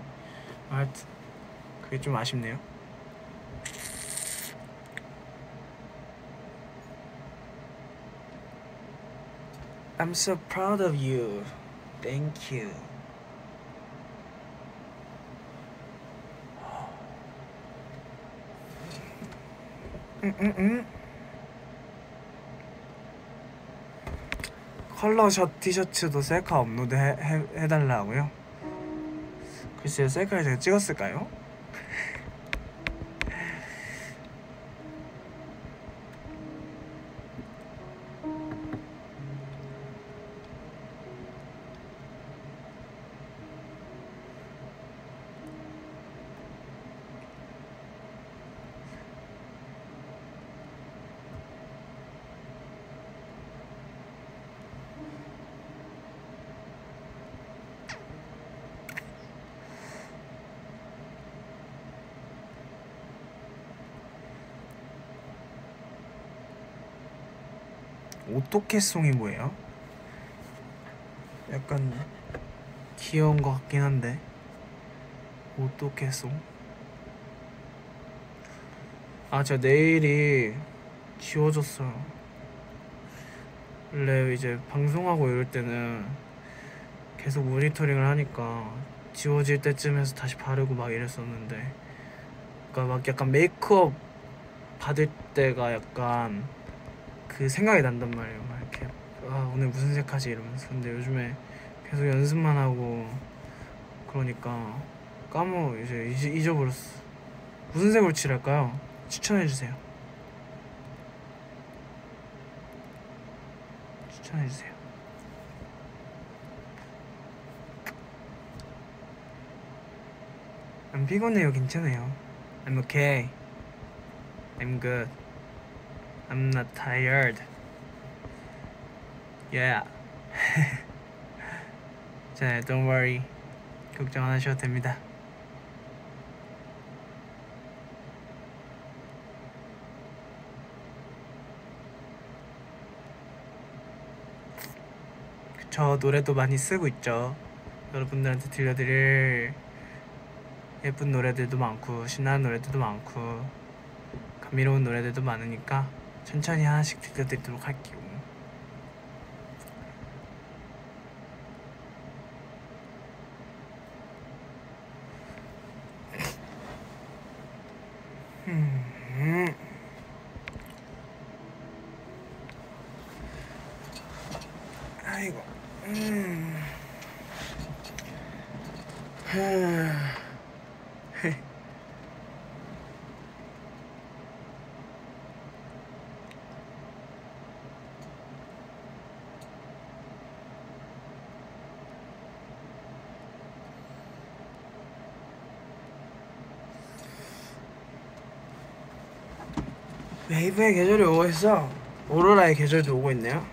하여튼 그게 좀 아쉽네요 I'm so proud of you. Thank you. 음, 음, 음. 컬러 셔 티셔츠도 셀카 업로드 해, 해, 해달라고요? 글쎄요 셀카를 제가 찍었을까요? 오토캐송이 뭐예요? 약간 귀여운 것 같긴 한데. 오토캐송? 아 제가 내일이 지워졌어요. 원래 이제 방송하고 이럴 때는 계속 모니터링을 하니까 지워질 때쯤에서 다시 바르고 막 이랬었는데. 그러니까 막 약간 메이크업 받을 때가 약간 그 생각이 난단 말이에요. 막 이렇게 아 오늘 무슨 색 하지 이러면서 근데 요즘에 계속 연습만 하고 그러니까 까먹어 이제 잊- 잊어버렸어. 무슨 색으로 칠할까요? 추천해 주세요. 추천해 주세요. 안 피곤해요. 괜찮아요. I'm okay. I'm good. I'm not tired. Yeah. 자, don't worry. 걱정 안 하셔도 됩니다. 저 노래도 많이 쓰고 있죠. 여러분들한테 들려드릴 예쁜 노래들도 많고 신나는 노래들도 많고 감미로운 노래들도 많으니까 천천히 하나씩 들려드리도록 할게요. 음. 아이고. 음. 하. 웨이브의 계절이 오고 있어. 오로라의 계절도 오고 있네요.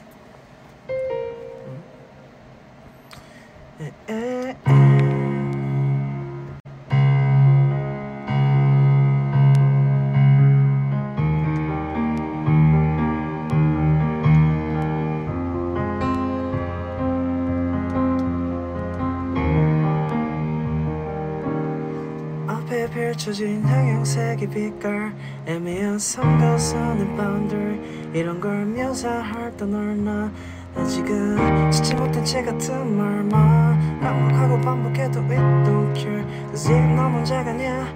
앞에 펼쳐진 형형색의 빛깔 애매한 성 가선의 boundary. 이런 걸 묘사할 때 널나 아직은 짓지 못한 채 같은 말만 반복하고 반복해도 it don't care. Cause 너 문제가 아니야?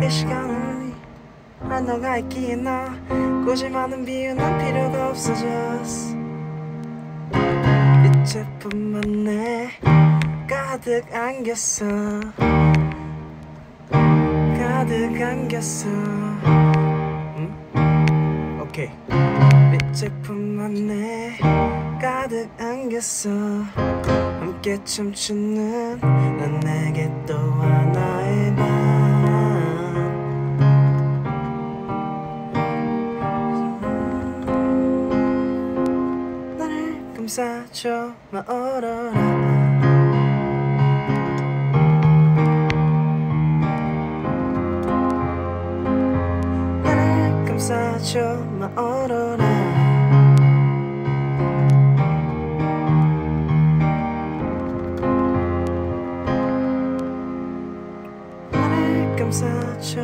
이 시간을 한 너가 있기에 나 많은 비유는 필요가 없어 just. 이제뿐만 내 가득 안겼어. 가득 안겼어. 응? 오케이 빛제품만 내 가득 안겼어. 함께 춤추는 난 내게 또 하나의 밤 나를 감싸줘 마오로라 마오로라. 나를 감싸줘.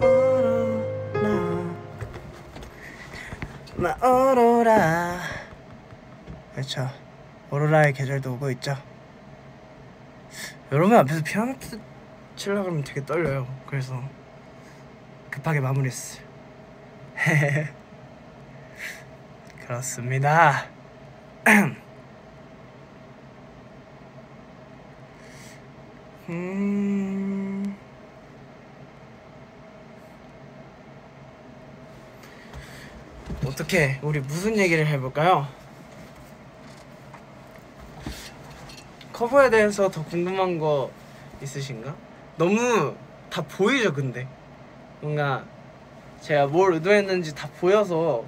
마오로라. 마오로라. 그렇죠. 오로라의 계절도 오고 있죠. 여러분 앞에서 피아노 치- 치려고 그러면 되게 떨려요. 그래서 급하게 마무리했어요. 그렇습니다. 음... 어떻게 우리 무슨 얘기를 해볼까요? 커버에 대해서 더 궁금한 거 있으신가? 너무 다 보이죠, 근데. 뭔가 제가 뭘 의도했는지 다 보여서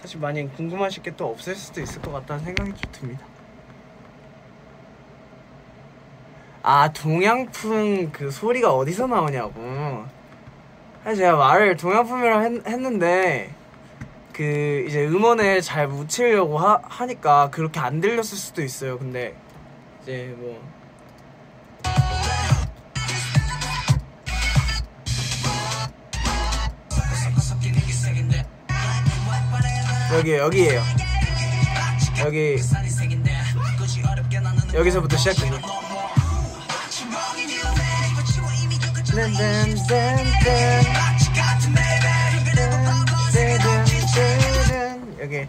사실 많이 궁금하실 게 또 없을 수도 있을 것 같다는 생각이 좀 듭니다. 아 동양풍 그 소리가 어디서 나오냐고. 사실 제가 말을 동양풍이라고 했, 했는데 그 이제 음원을 잘 묻히려고 하, 하니까 그렇게 안 들렸을 수도 있어요. 근데 이제 뭐 여기 여기에요. 여기 여기서부터 시작돼요. 여기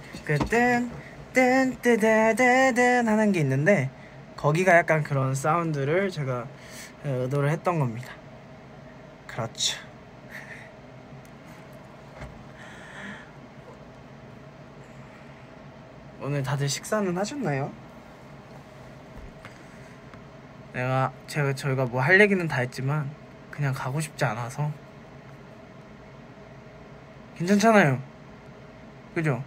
그뜬뜬뜨다다든 하는 게 있는데 거기가 약간 그런 사운드를 제가 어, 의도를 했던 겁니다. 그렇죠. 오늘 다들 식사는 하셨나요? 내가 제가 저희가 뭐 할 얘기는 다 했지만 그냥 가고 싶지 않아서 괜찮잖아요. 그죠?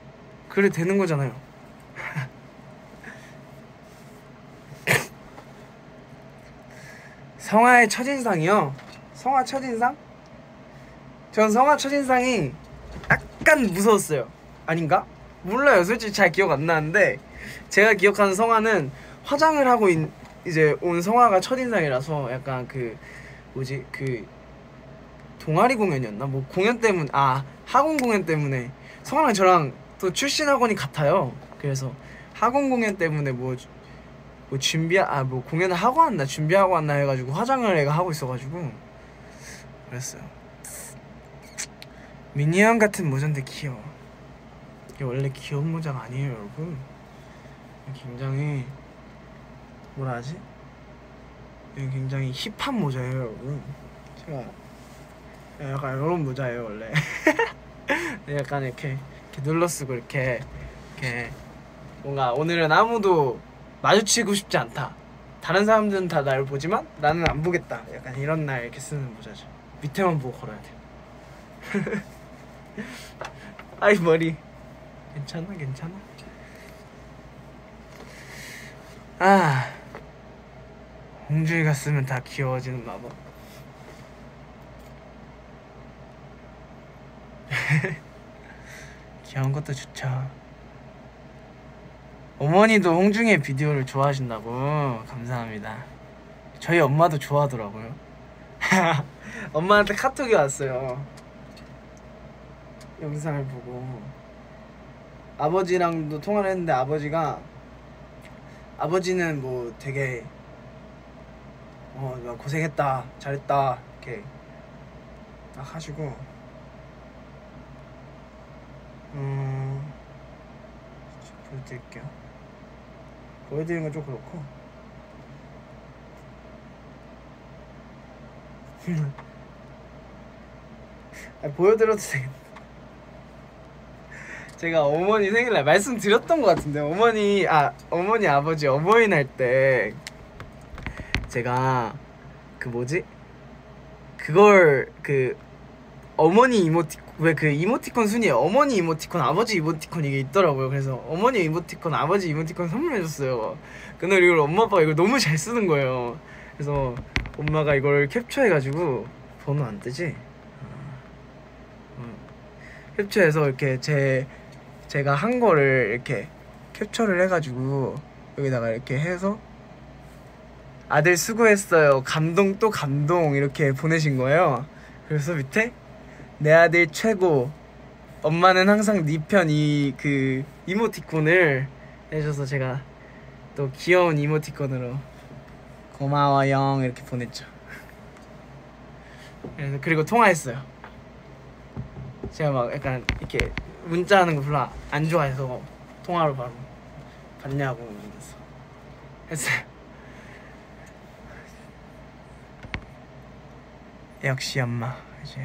그래 되는 거잖아요. 성화의 첫인상이요. 성화 첫인상? 전 성화 첫인상이 약간 무서웠어요. 아닌가? 몰라요. 솔직히 잘 기억 안 나는데 제가 기억하는 성화는 화장을 하고 있, 이제 온 성화가 첫인상이라서 약간 그 뭐지 그 동아리 공연이었나 뭐 공연 때문 아 학원 공연 때문에 성아랑 저랑 또 출신 학원이 같아요. 그래서 학원 공연 때문에 뭐, 뭐 준비 아 뭐 공연을 하고 왔나 준비하고 왔나 해가지고 화장을 애가 하고 있어가지고 그랬어요. 미니언 같은 모자인데 귀여워. 이게 원래 귀여운 모자가 아니에요, 여러분. 굉장히 뭐라 하지? 굉장히 힙한 모자예요, 여러분. 제가 약간 이런 모자예요, 원래. 약간 이렇게, 이렇게 눌러 쓰고 이렇게 이렇게 뭔가 오늘은 아무도 마주치고 싶지 않다. 다른 사람들은 다 나를 보지만 나는 안 보겠다. 약간 이런 날 이렇게 쓰는 모자죠. 밑에만 보고 걸어야 돼. 아이 머리. 괜찮아, 괜찮아. 아, 홍주이가 쓰면 다 귀여워지는 마법. 귀여운 것도 좋죠. 어머니도 홍중의 비디오를 좋아하신다고 감사합니다. 저희 엄마도 좋아하더라고요. 엄마한테 카톡이 왔어요. 영상을 보고 아버지랑도 통화를 했는데 아버지가 아버지는 뭐 되게 어나 고생했다 잘했다 이렇게 딱 하시고 음 보여드릴게요. 보여드리는 건 좀 그렇고. 아, 보여드려도 되겠네 제가 어머니 생일날 말씀드렸던 것 같은데 어머니 아 어머니 아버지 어버이날 때 제가 그 뭐지? 그걸 그 어머니 이모티콘 왜 그 이모티콘 순위에 어머니 이모티콘 아버지 이모티콘 이게 있더라고요. 그래서 어머니 이모티콘 아버지 이모티콘 선물해줬어요. 그날 이걸 엄마 아빠가 이걸 너무 잘 쓰는 거예요. 그래서 엄마가 이걸 캡처해가지고 번호 안 뜨지? 어. 어. 캡처해서 이렇게 제 제가 한 거를 이렇게 캡처를 해가지고 여기다가 이렇게 해서 아들 수고했어요. 감동 또 감동 이렇게 보내신 거예요. 그래서 밑에 내 아들 최고. 엄마는 항상 네 편 이 그 이모티콘을 해줘서 제가 또 귀여운 이모티콘으로 고마워요 이렇게 보냈죠. 그래서 그리고 통화했어요. 제가 막 약간 이렇게 문자하는 거 별로 안 좋아해서 통화로 바로 받냐고 이러면서 했어요. 역시 엄마 이제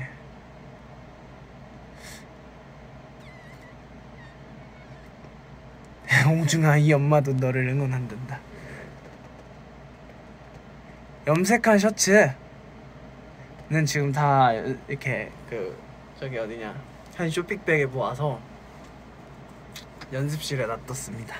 홍중아 이 엄마도 너를 응원한단다. 염색한 셔츠는 지금 다 이렇게 그 저기 어디냐 한 쇼핑백에 모아서 연습실에 놔뒀습니다.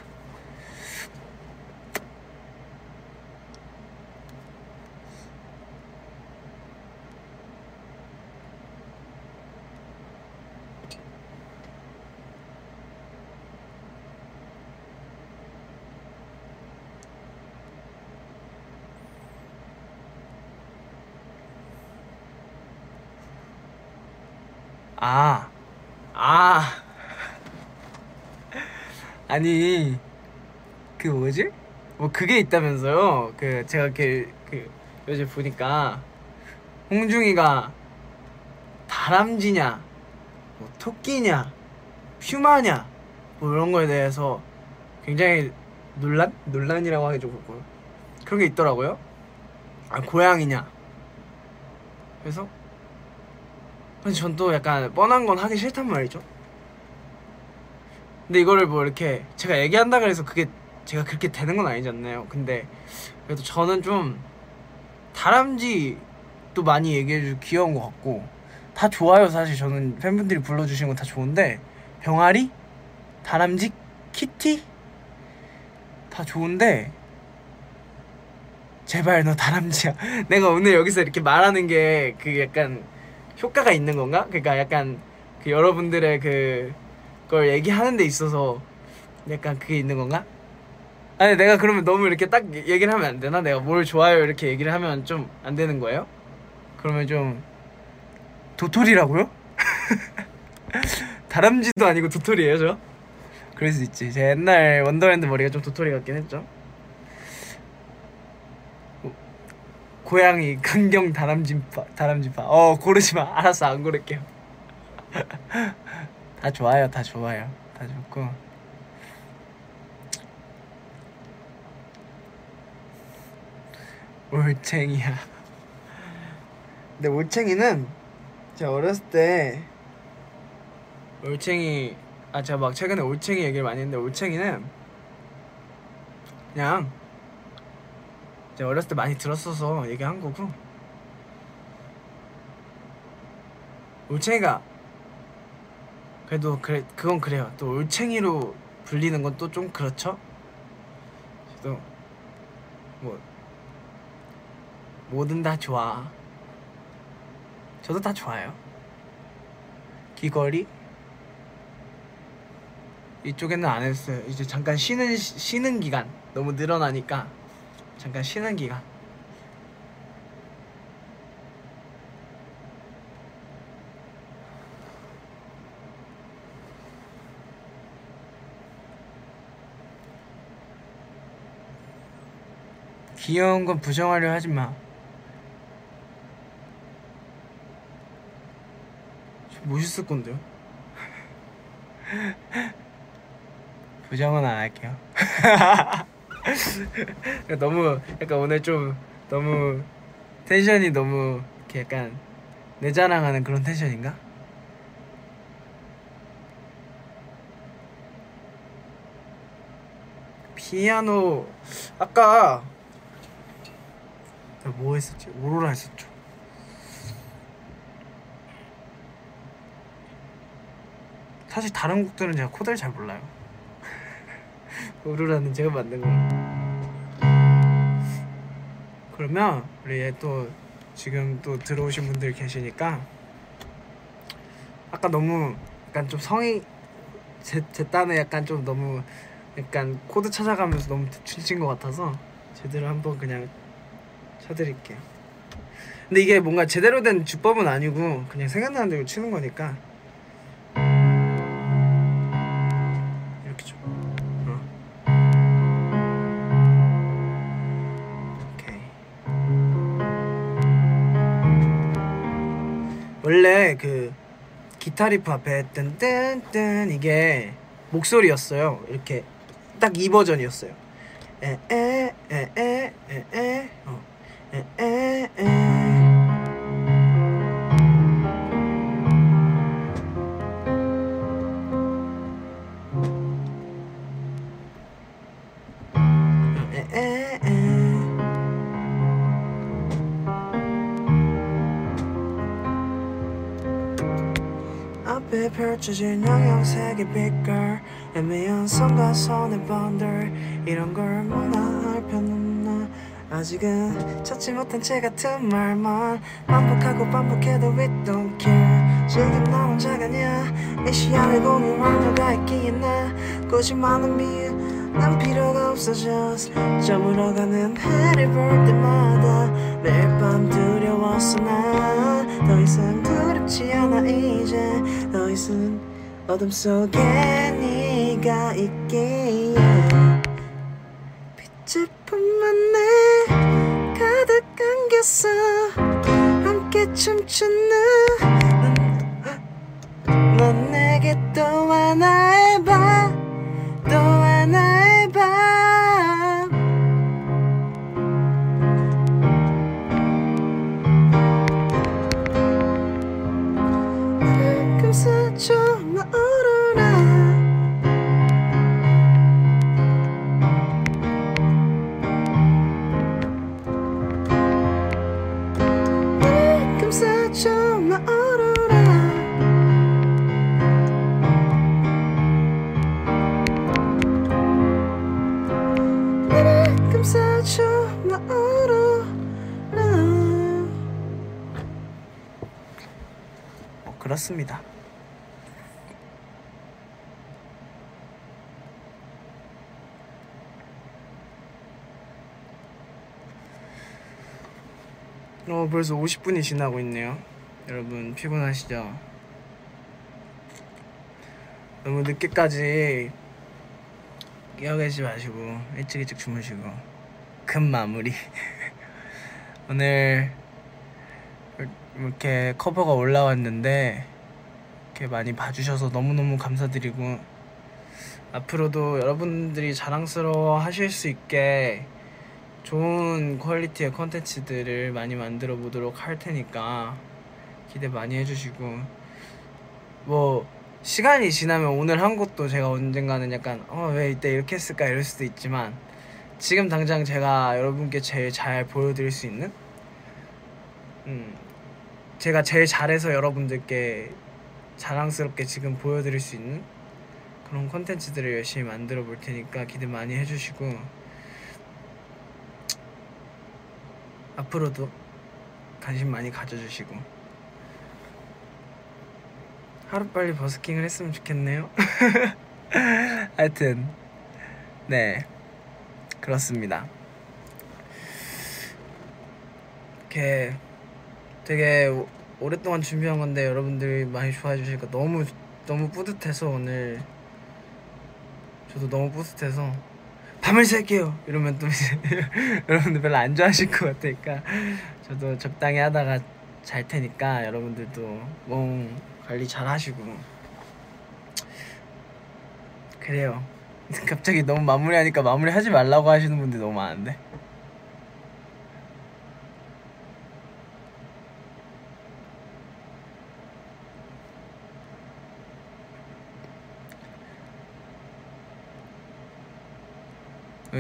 아, 아. 아니, 그 뭐지? 뭐 그게 있다면서요? 그 제가 이렇게 그 요즘 보니까 홍중이가 다람쥐냐, 뭐 토끼냐, 퓨마냐, 뭐 이런 거에 대해서 굉장히 논란? 논란이라고 하기 좀 그렇고 그런 게 있더라고요. 아 고양이냐. 그래서 근데 전 또 약간 뻔한 건 하기 싫단 말이죠. 근데 이거를 뭐 이렇게 제가 얘기한다 그래서 그게 제가 그렇게 되는 건 아니잖아요. 근데 그래도 저는 좀 다람쥐도 많이 얘기해주고 귀여운 것 같고 다 좋아요. 사실 저는 팬분들이 불러주시는 건 다 좋은데 병아리, 다람쥐, 키티 다 좋은데 제발 너 다람쥐야. 내가 오늘 여기서 이렇게 말하는 게 그 약간 효과가 있는 건가? 그러니까 약간 그 여러분들의 그 걸 얘기하는 데 있어서 약간 그게 있는 건가? 아니 내가 그러면 너무 이렇게 딱 얘기를 하면 안 되나? 내가 뭘 좋아요 이렇게 얘기를 하면 좀 안 되는 거예요? 그러면 좀 도토리라고요? 다람쥐도 아니고 도토리예요 저? 그럴 수 있지 제 옛날 원더랜드 머리가 좀 도토리 같긴 했죠 고양이 강경 다람쥐파 다람쥐파. 어 고르지마. 알았어 안 고를게요. 다 좋아요 다 좋아요. 다 좋고. 올챙이야. 근데 올챙이는 제가 어렸을 때 올챙이 아 제가 막 최근에 올챙이 얘기를 많이 했는데 올챙이는 그냥 제가 어렸을 때 많이 들었어서 얘기한 거고. 올챙이가 그래도 그래 그건 그래요. 또 올챙이로 불리는 건 또 좀 그렇죠? 저도 뭐 뭐든 다 좋아. 저도 다 좋아요. 귀걸이? 이쪽에는 안 했어요. 이제 잠깐 쉬는 시- 쉬는 기간. 너무 늘어나니까 잠깐 쉬는 기간 귀여운 건 부정하려 하지 마. 저 멋있을 건데요? 부정은 안 할게요. 너무 약간 오늘 좀 너무 텐션이 너무 이렇게 약간 내 자랑하는 그런 텐션인가? 피아노 아까 뭐 했었지? 오로라 했었죠. 사실 다른 곡들은 제가 코드를 잘 몰라요. 오로라는 제가 만든 거예요. 그러면 우리 또 지금 또 들어오신 분들 계시니까 아까 너무 약간 좀 성이 제, 제 딴에 약간 좀 너무 약간 코드 찾아가면서 너무 춤춘 것 같아서 제대로 한번 그냥 쳐드릴게요. 근데 이게 뭔가 제대로 된 주법은 아니고 그냥 생각나는 대로 치는 거니까 원래 그 기타 리프 앞에 뜬뜬뜬 이게 목소리였어요. 이렇게 딱 이 버전이었어요. 에에에에에에 어. 에에에 펼쳐진 영양색의 빛깔 애매한 선과 선의 번들 이런 걸 문화할 편은 나. 아직은 찾지 못한 채 같은 말만. 반복하고 반복해도 we don't care. 지금 나 혼자가 아니야. 이 시야를 공유할 누가 있기에 나. 굳이 많은 미유 난 필요가 없어져 저물어가는 해를 볼 때마다. 매일 밤 두려웠어 난 더 이상 두 렵지 않아 이제 더 이상 어둠 속에 네가 있기에. 빛을 품안에 가득 안겼어 함께 춤추는 넌, 넌 내게 또 하나의 벌써 50분이 지나고 있네요. 여러분 피곤하시죠? 너무 늦게까지 깨어 계지 마시고 일찍 일찍 주무시고 금 마무리 오늘 이렇게 커버가 올라왔는데 이렇게 많이 봐주셔서 너무너무 감사드리고 앞으로도 여러분들이 자랑스러워 하실 수 있게 좋은 퀄리티의 컨텐츠들을 많이 만들어 보도록 할 테니까 기대 많이 해주시고. 뭐 시간이 지나면 오늘 한 것도 제가 언젠가는 약간 어 왜 이때 이렇게 했을까 이럴 수도 있지만 지금 당장 제가 여러분께 제일 잘 보여드릴 수 있는? 음 제가 제일 잘해서 여러분들께 자랑스럽게 지금 보여드릴 수 있는 그런 콘텐츠들을 열심히 만들어 볼 테니까 기대 많이 해주시고 앞으로도 관심 많이 가져주시고. 하루빨리 버스킹을 했으면 좋겠네요. 하여튼 네. 그렇습니다. 이렇게 되게 오- 오랫동안 준비한 건데 여러분들이 많이 좋아해 주시니까 너무 너무 뿌듯해서 오늘. 저도 너무 뿌듯해서 밤을 샐게요. 이러면 또 여러분들 별로 안 좋아하실 것 같으니까 저도 적당히 하다가 잘 테니까 여러분들도 몸 관리 잘 하시고. 그래요. 갑자기 너무 마무리하니까 마무리 하지 말라고 하시는 분들 너무 많은데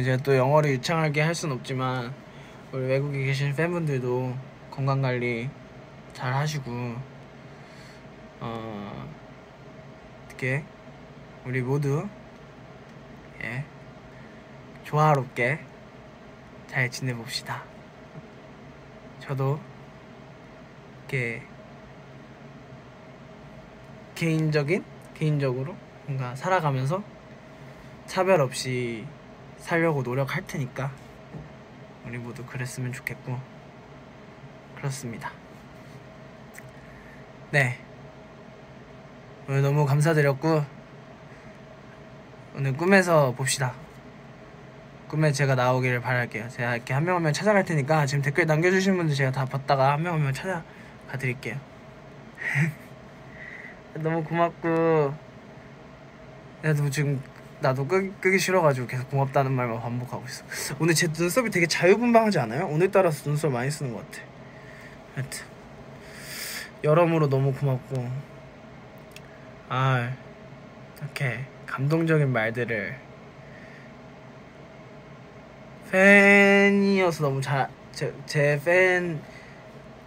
제가 또 영어를 유창하게 할순 없지만 우리 외국에 계신 팬분들도 건강 관리 잘 하시고 어 어떻게 우리 모두 예 조화롭게 잘 지내봅시다. 저도 이렇게 개인적인 개인적으로 뭔가 살아가면서 차별 없이 살려고 노력할 테니까 우리 모두 그랬으면 좋겠고 그렇습니다. 네 오늘 너무 감사드렸고 오늘 꿈에서 봅시다. 꿈에 제가 나오기를 바랄게요. 제가 이렇게 한 명 한 명 찾아갈 테니까 지금 댓글 남겨주신 분들 제가 다 봤다가 한 명 한 명 찾아가 드릴게요. 너무 고맙고 나도 지금 나도 끄, 끄기 싫어가지고 계속 고맙다는 말만 반복하고 있어. 오늘 제 눈썹이 되게 자유분방하지 않아요? 오늘따라서 눈썹 많이 쓰는 것 같아. 하여튼 여러모로 너무 고맙고 아 이렇게 감동적인 말들을 팬이어서 너무 잘제 팬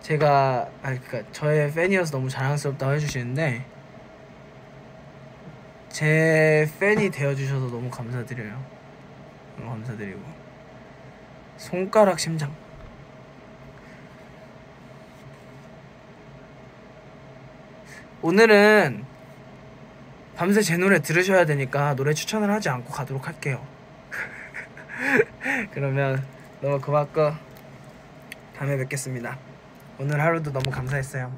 제가 아 그니까 저의 팬이어서 너무 자랑스럽다고 해주시는데 제 팬이 되어주셔서 너무 감사드려요. 너무 감사드리고 손가락 심장. 오늘은 밤새 제 노래 들으셔야 되니까 노래 추천을 하지 않고 가도록 할게요. 그러면 너무 고맙고 다음에 뵙겠습니다. 오늘 하루도 너무 감사했어요.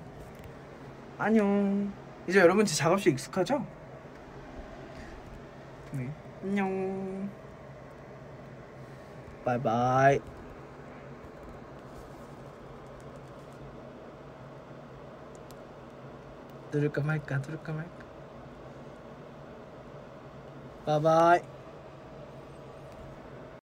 안녕. 이제 여러분 제 작업실 익숙하죠? 네. 안녕. 바이바이. 누를까 말까